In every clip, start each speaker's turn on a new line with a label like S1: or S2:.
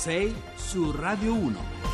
S1: 6 su Radio 1.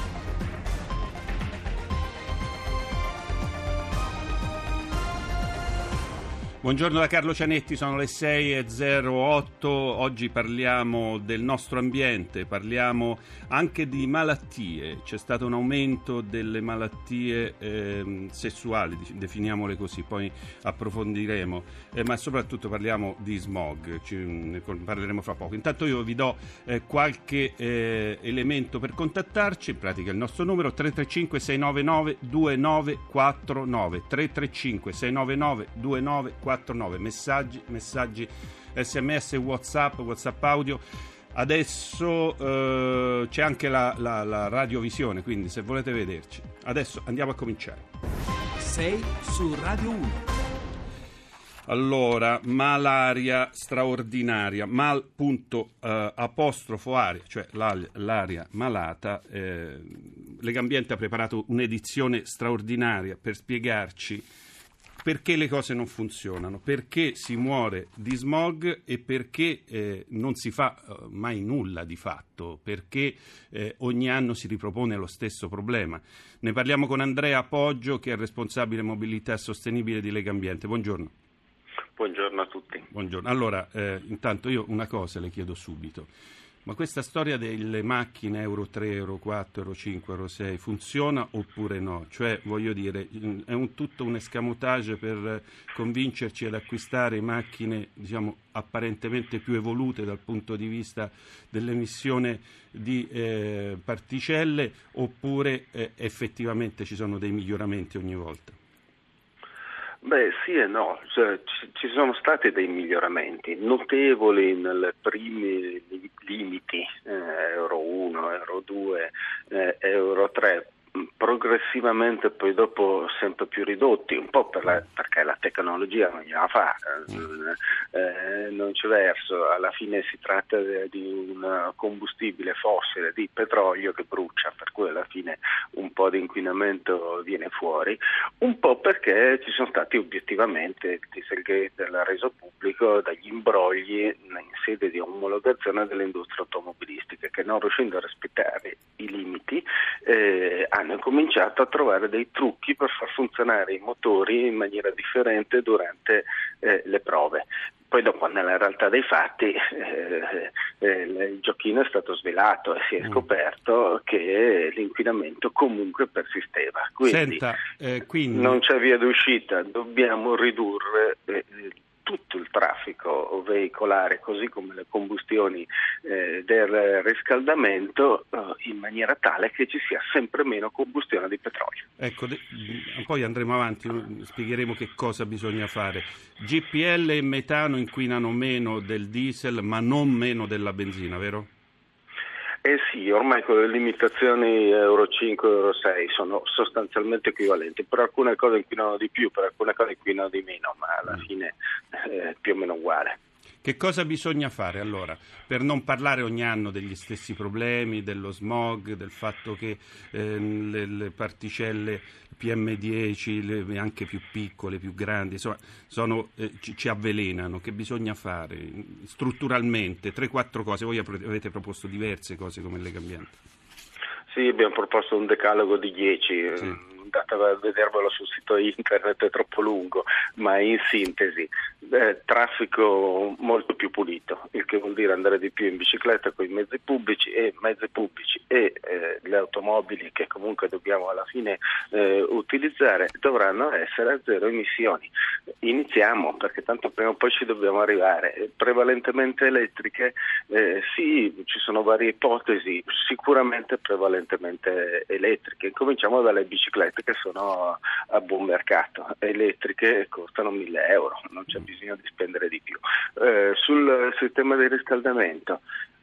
S2: Buongiorno da Carlo Cianetti, sono le 6.08, oggi parliamo del nostro ambiente, parliamo anche di malattie, c'è stato un aumento delle malattie eh, sessuali, definiamole così, poi approfondiremo, eh, ma soprattutto parliamo di smog, ci, ne parleremo fra poco. Intanto io vi do eh, qualche eh, elemento per contattarci, in pratica il nostro numero 335 699 2949, 335 699 2949. 349 messaggi, messaggi sms, whatsapp, whatsapp audio. Adesso eh, c'è anche la, la, la radiovisione, quindi se volete vederci. Adesso andiamo a cominciare.
S1: Sei su Radio 1.
S2: Allora, malaria straordinaria, mal punto eh, apostrofo aria, cioè l'aria malata. Eh, Legambiente ha preparato un'edizione straordinaria per spiegarci perché le cose non funzionano, perché si muore di smog e perché eh, non si fa eh, mai nulla di fatto, perché eh, ogni anno si ripropone lo stesso problema. Ne parliamo con Andrea Poggio che è responsabile mobilità sostenibile di Lega Ambiente. Buongiorno.
S3: Buongiorno a tutti.
S2: Buongiorno. Allora, eh, intanto io una cosa le chiedo subito. Ma questa storia delle macchine Euro 3, Euro 4, Euro 5, Euro 6 funziona oppure no? Cioè, voglio dire, è un, tutto un escamotage per convincerci ad acquistare macchine, diciamo, apparentemente più evolute dal punto di vista dell'emissione di eh, particelle oppure eh, effettivamente ci sono dei miglioramenti ogni volta?
S3: Beh, sì e no, cioè, ci sono stati dei miglioramenti notevoli nei primi limiti, eh, Euro 1, Euro 2, eh, Euro 3, progressivamente poi dopo sempre più ridotti, un po' per la, perché la tecnologia non gliela fa, eh, eh, non c'è verso, alla fine si tratta di un combustibile fossile, di petrolio che brucia, per cui alla fine un po' di inquinamento viene fuori, un po' perché ci sono stati obiettivamente, il Dieselgate l'ha reso pubblico, dagli imbrogli in sede di omologazione delle industrie automobilistiche che non riuscendo a rispettare i limiti eh, hanno incominciato a trovare dei trucchi per far funzionare i motori in maniera differente durante eh, le prove. Poi dopo nella realtà dei fatti eh, eh, il giochino è stato svelato e si è mm. scoperto che l'inquinamento comunque persisteva. Quindi,
S2: Senta, eh, quindi...
S3: non c'è via d'uscita, dobbiamo ridurre eh, tutto il traffico veicolare, così come le combustioni eh, del riscaldamento, eh, in maniera tale che ci sia sempre meno combustione di petrolio.
S2: Ecco, de- poi andremo avanti, spiegheremo che cosa bisogna fare. GPL e metano inquinano meno del diesel, ma non meno della benzina, vero?
S3: Eh sì, ormai con le limitazioni Euro 5 e Euro 6 sono sostanzialmente equivalenti, per alcune cose inquinano di più, per alcune cose inquinano di meno, ma alla mm. fine è più o meno uguale.
S2: Che cosa bisogna fare allora per non parlare ogni anno degli stessi problemi, dello smog, del fatto che eh, le, le, particelle PM10, le, anche più piccole, più grandi, insomma, sono, eh, ci, ci, avvelenano? Che bisogna fare strutturalmente? 3-4 cose, voi avete proposto diverse cose come Lega Ambiente.
S3: Sì, abbiamo proposto un decalogo di 10. Sì andate a vedervelo sul sito internet, è troppo lungo, ma in sintesi, eh, traffico molto più pulito, il che vuol dire andare di più in bicicletta con i mezzi pubblici e mezzi pubblici e eh, le automobili che comunque dobbiamo alla fine eh, utilizzare dovranno essere a zero emissioni. Iniziamo perché tanto prima o poi ci dobbiamo arrivare, prevalentemente elettriche, eh, sì, ci sono varie ipotesi, sicuramente prevalentemente elettriche. Cominciamo dalle biciclette che sono a buon mercato, elettriche costano 1000 euro, non c'è bisogno di spendere di più. Eh, sul sistema di riscaldamento,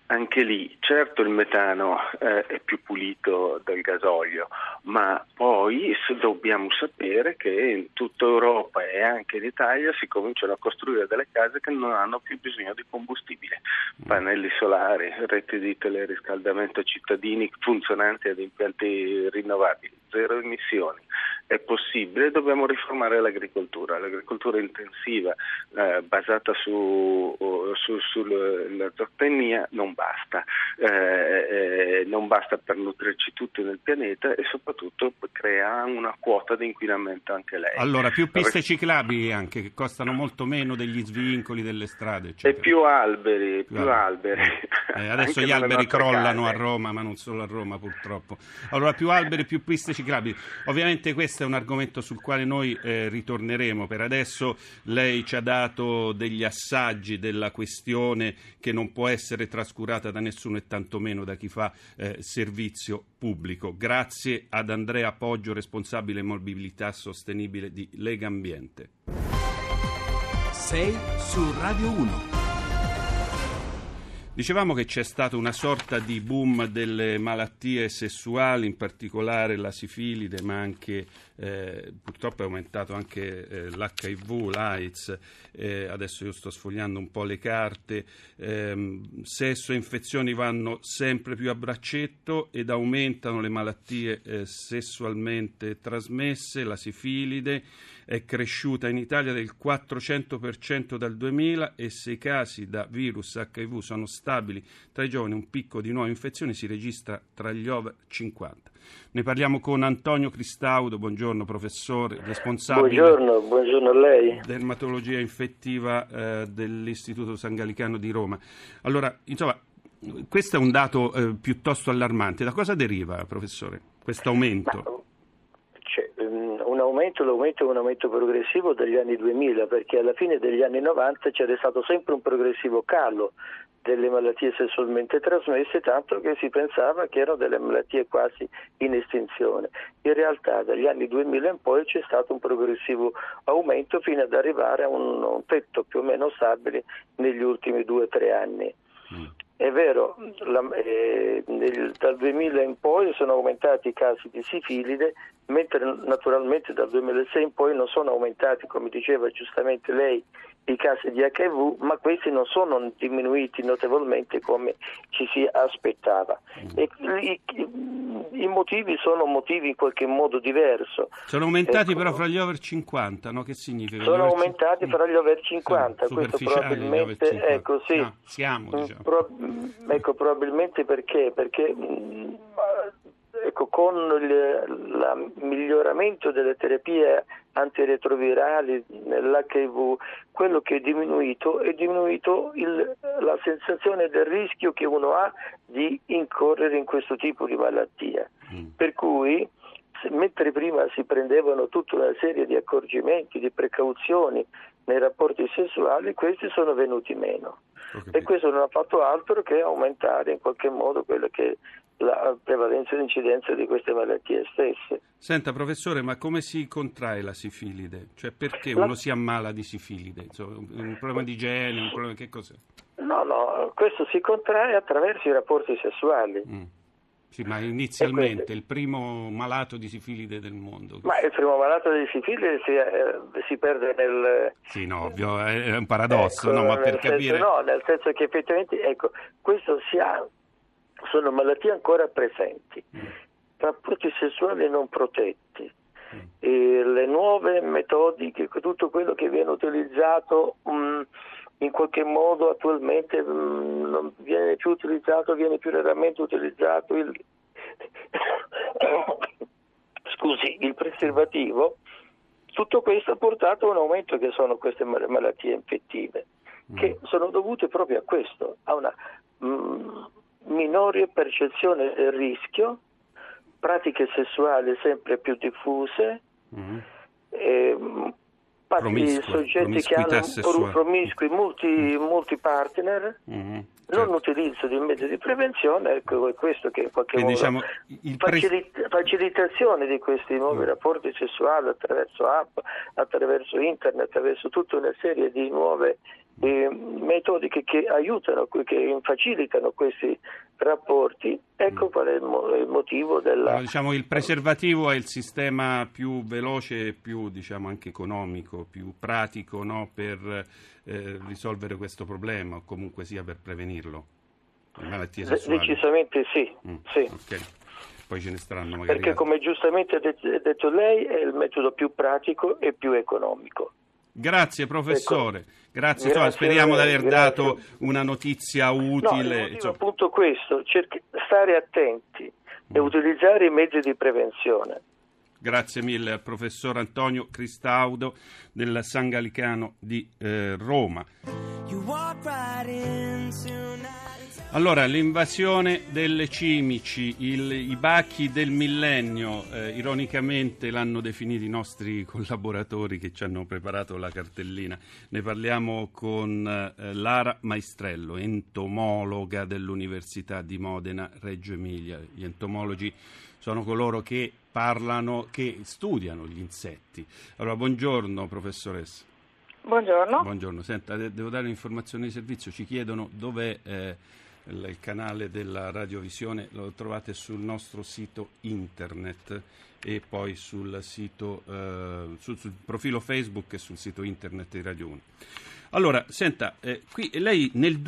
S3: anche lì, certo il metano eh, è più pulito del gasolio, ma poi dobbiamo sapere che in tutta Europa e anche in Italia si cominciano a costruire delle case che non hanno più bisogno di combustibile, pannelli solari, reti di teleriscaldamento cittadini funzionanti ad impianti rinnovabili, zero emissioni è possibile, dobbiamo riformare l'agricoltura. L'agricoltura intensiva eh, basata su uh, su, sulla zootecnia non basta, eh, eh, non basta per nutrirci tutti nel pianeta e soprattutto crea una quota di inquinamento anche lei.
S2: Allora, più piste ciclabili anche, che costano molto meno degli svincoli delle strade, eccetera.
S3: E più alberi, più, alberi.
S2: Eh, adesso gli alberi crollano case. a Roma, ma non solo a Roma purtroppo. Allora, più alberi, più piste ciclabili. Ovviamente è un argomento sul quale noi eh, ritorneremo. Per adesso lei ci ha dato degli assaggi della questione che non può essere trascurata da nessuno e tantomeno da chi fa eh, servizio pubblico. Grazie ad Andrea Poggio, responsabile mobilità sostenibile di Lega Ambiente.
S1: 6 su Radio 1.
S2: Dicevamo che c'è stata una sorta di boom delle malattie sessuali, in particolare la sifilide, ma anche eh, purtroppo è aumentato anche eh, l'HIV, l'AIDS. Eh, adesso io sto sfogliando un po' le carte. Ehm, sesso e infezioni vanno sempre più a braccetto ed aumentano le malattie eh, sessualmente trasmesse, la sifilide è cresciuta in Italia del 400% dal 2000 e se i casi da virus HIV sono stabili tra i giovani, un picco di nuove infezioni si registra tra gli over 50. Ne parliamo con Antonio Cristaudo, buongiorno professore, responsabile
S4: buongiorno, buongiorno a lei.
S2: dermatologia infettiva eh, dell'Istituto San Gallicano di Roma. Allora, insomma, questo è un dato eh, piuttosto allarmante. Da cosa deriva, professore, questo aumento?
S4: Ma un aumento, l'aumento è un aumento progressivo dagli anni 2000 perché alla fine degli anni 90 c'era stato sempre un progressivo calo delle malattie sessualmente trasmesse, tanto che si pensava che erano delle malattie quasi in estinzione. In realtà dagli anni 2000 in poi c'è stato un progressivo aumento fino ad arrivare a un, un tetto più o meno stabile negli ultimi due o tre anni. Mm. È vero, la, eh, nel, dal 2000 in poi sono aumentati i casi di sifilide, mentre naturalmente dal 2006 in poi non sono aumentati, come diceva giustamente lei, i casi di HIV, ma questi non sono diminuiti notevolmente come ci si aspettava. E i, i motivi sono motivi in qualche modo diverso.
S2: Sono aumentati ecco, però fra gli over 50, no? Che significa?
S4: Sono aumentati fra gli over 50, questo probabilmente, 50. ecco sì. No,
S2: siamo, diciamo.
S4: Pro, ecco, probabilmente perché? Perché mh, ecco, con il miglioramento delle terapie antiretrovirali nell'HIV, quello che è diminuito è diminuito il, la sensazione del rischio che uno ha di incorrere in questo tipo di malattia. Mm. Per cui mentre prima si prendevano tutta una serie di accorgimenti, di precauzioni nei rapporti sessuali, questi sono venuti meno. E questo non ha fatto altro che aumentare in qualche modo quello che la prevalenza e l'incidenza di queste malattie stesse.
S2: Senta professore, ma come si contrae la sifilide? Cioè perché la... uno si ammala di sifilide? Insomma, un problema di igiene, un problema che cos'è?
S4: No, no, questo si contrae attraverso i rapporti sessuali. Mm.
S2: Sì, ma inizialmente il primo malato di sifilide del mondo.
S4: Ma il primo malato di sifilide si, eh, si perde nel...
S2: Sì, no, ovvio, è un paradosso, ecco, no, ma per
S4: senso,
S2: capire...
S4: No, nel senso che effettivamente, ecco, questo si ha sono malattie ancora presenti, mm. rapporti sessuali non protetti, mm. le nuove metodiche, tutto quello che viene utilizzato um, in qualche modo attualmente um, non viene più utilizzato, viene più raramente utilizzato il, scusi, il preservativo, tutto questo ha portato a un aumento che sono queste malattie infettive, che mm. sono dovute proprio a questo, a una um, minore percezione del rischio, pratiche sessuali sempre più diffuse, mm-hmm. eh, soggetti che hanno sessuale. promiscui, multi, multi partner, mm-hmm. certo. non utilizzo di mezzi di prevenzione, ecco è questo che in qualche Quindi, modo diciamo, pre... facilitazione di questi nuovi mm. rapporti sessuali attraverso app, attraverso internet, attraverso tutta una serie di nuove eh, metodiche che aiutano, che facilitano questi rapporti, ecco mm. qual è il, mo- il motivo della...
S2: Allora, diciamo, il preservativo è il sistema più veloce e più diciamo, anche economico, più pratico no? per eh, risolvere questo problema o comunque sia per prevenirlo. Le malattie sessuali.
S4: Decisamente sì. Mm. sì.
S2: Okay. Poi ce ne saranno magari.
S4: Perché come giustamente ha detto lei è il metodo più pratico e più economico.
S2: Grazie professore,
S4: Ecco.
S2: grazie,
S4: Grazie
S2: speriamo di aver
S4: grazie.
S2: dato una notizia
S4: No, il
S2: utile.
S4: motivo
S2: insomma.
S4: è appunto questo, cerchi- stare attenti e
S2: Mm.
S4: utilizzare i mezzi di prevenzione.
S2: Grazie mille al professor Antonio Cristaudo del San Gallicano di eh, Roma. Allora, l'invasione delle cimici, il- i bachi del millennio, eh, ironicamente l'hanno definito i nostri collaboratori che ci hanno preparato la cartellina. Ne parliamo con eh, Lara Maestrello, entomologa dell'Università di Modena Reggio Emilia. Gli entomologi sono coloro che parlano, che studiano gli insetti. Allora, buongiorno professoressa.
S5: Buongiorno.
S2: Buongiorno, senta, de- devo dare un'informazione di servizio, ci chiedono dov'è eh, il, canale della radiovisione, lo trovate sul nostro sito internet e poi sul sito, eh, sul, sul profilo Facebook e sul sito internet di Radio 1. Allora, senta, eh, qui lei nel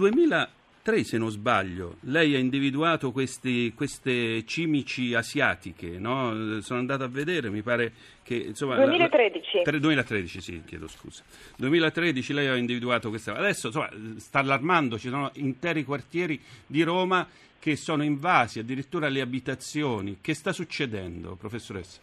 S2: 2003, se non sbaglio, lei ha individuato questi, queste cimici asiatiche, no? Sono andato a vedere, mi pare che... Insomma, la- la-
S5: 2013.
S2: Tre- 2013, sì, chiedo scusa. 2013 lei ha individuato questa. Adesso insomma, sta allarmando, ci sono interi quartieri di Roma che sono invasi, addirittura le abitazioni. Che sta succedendo, professoressa?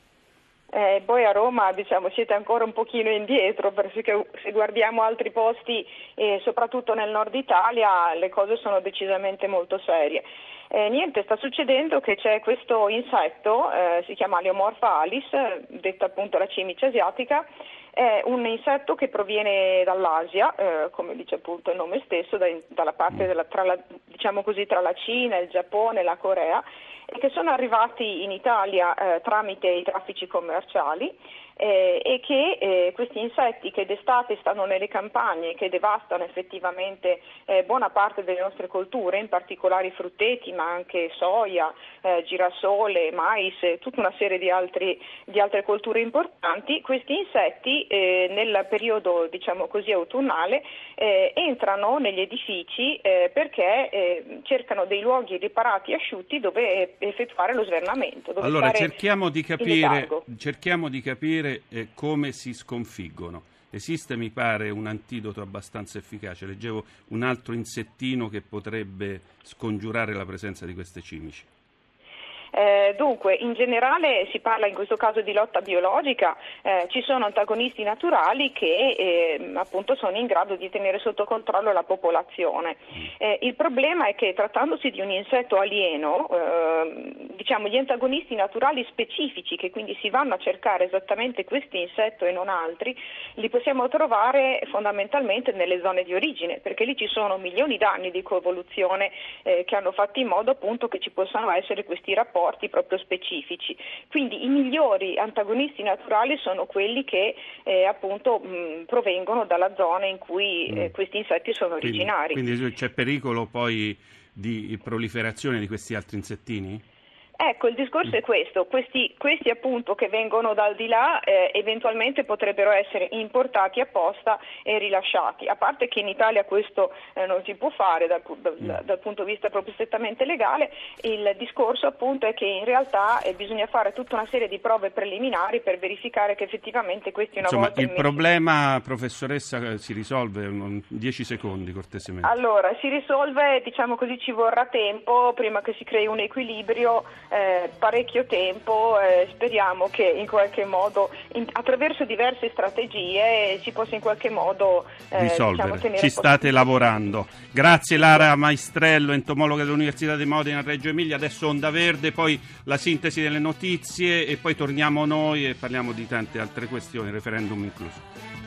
S5: Eh, poi a Roma diciamo, siete ancora un pochino indietro perché se guardiamo altri posti, eh, soprattutto nel nord Italia, le cose sono decisamente molto serie. Eh, niente, sta succedendo che c'è questo insetto, eh, si chiama Leomorpha alis, detta appunto la cimice asiatica, è un insetto che proviene dall'Asia, eh, come dice appunto il nome stesso, da- dalla parte della, tra la, diciamo così, tra la Cina, il Giappone e la Corea, e che sono arrivati in Italia eh, tramite i traffici commerciali eh, e che eh, questi insetti che d'estate stanno nelle campagne e che devastano effettivamente eh, buona parte delle nostre colture, in particolare i frutteti, ma anche soia, eh, girasole, mais, e tutta una serie di, altri- di altre colture importanti, questi insetti eh, nel periodo diciamo così autunnale eh, entrano negli edifici eh, perché eh, cercano dei luoghi riparati e asciutti dove eh, effettuare lo svernamento.
S2: Allora, cerchiamo di capire, capire eh, come si sconfiggono. Esiste, mi pare, un antidoto abbastanza efficace. Leggevo un altro insettino che potrebbe scongiurare la presenza di queste cimici.
S5: Eh, dunque, in generale si parla in questo caso di lotta biologica, eh, ci sono antagonisti naturali che eh, appunto sono in grado di tenere sotto controllo la popolazione. Eh, il problema è che trattandosi di un insetto alieno, ehm, diciamo gli antagonisti naturali specifici che quindi si vanno a cercare esattamente questo insetto e non altri, li possiamo trovare fondamentalmente nelle zone di origine, perché lì ci sono milioni d'anni di coevoluzione eh, che hanno fatto in modo appunto che ci possano essere questi rapporti proprio specifici. Quindi i migliori antagonisti naturali sono quelli che eh, appunto mh, provengono dalla zona in cui eh, questi insetti sono
S2: Quindi,
S5: originari.
S2: quindi c'è pericolo poi di proliferazione di questi altri insettini?
S5: Ecco, il discorso è questo, questi, questi appunto che vengono dal di là eh, eventualmente potrebbero essere importati apposta e rilasciati, a parte che in Italia questo eh, non si può fare dal, dal- dal punto di vista proprio strettamente legale, il discorso appunto è che in realtà eh, bisogna fare tutta una serie di prove preliminari per verificare che effettivamente questi una
S2: Insomma,
S5: volta
S2: il problema, professoressa, eh, si risolve in 10 secondi, cortesemente.
S5: Allora, si risolve, diciamo così, ci vorrà tempo prima che si crei un equilibrio, eh, parecchio tempo, eh, speriamo che in qualche modo, in- attraverso diverse strategie, si possa in qualche modo eh,
S2: risolvere.
S5: diciamo,
S2: Ci state lavorando. Grazie Lara Maestrello, entomologa dell'Università di Modena a Reggio Emilia. Adesso Onda Verde, poi la sintesi delle notizie e poi torniamo noi e parliamo di tante altre questioni, referendum incluso.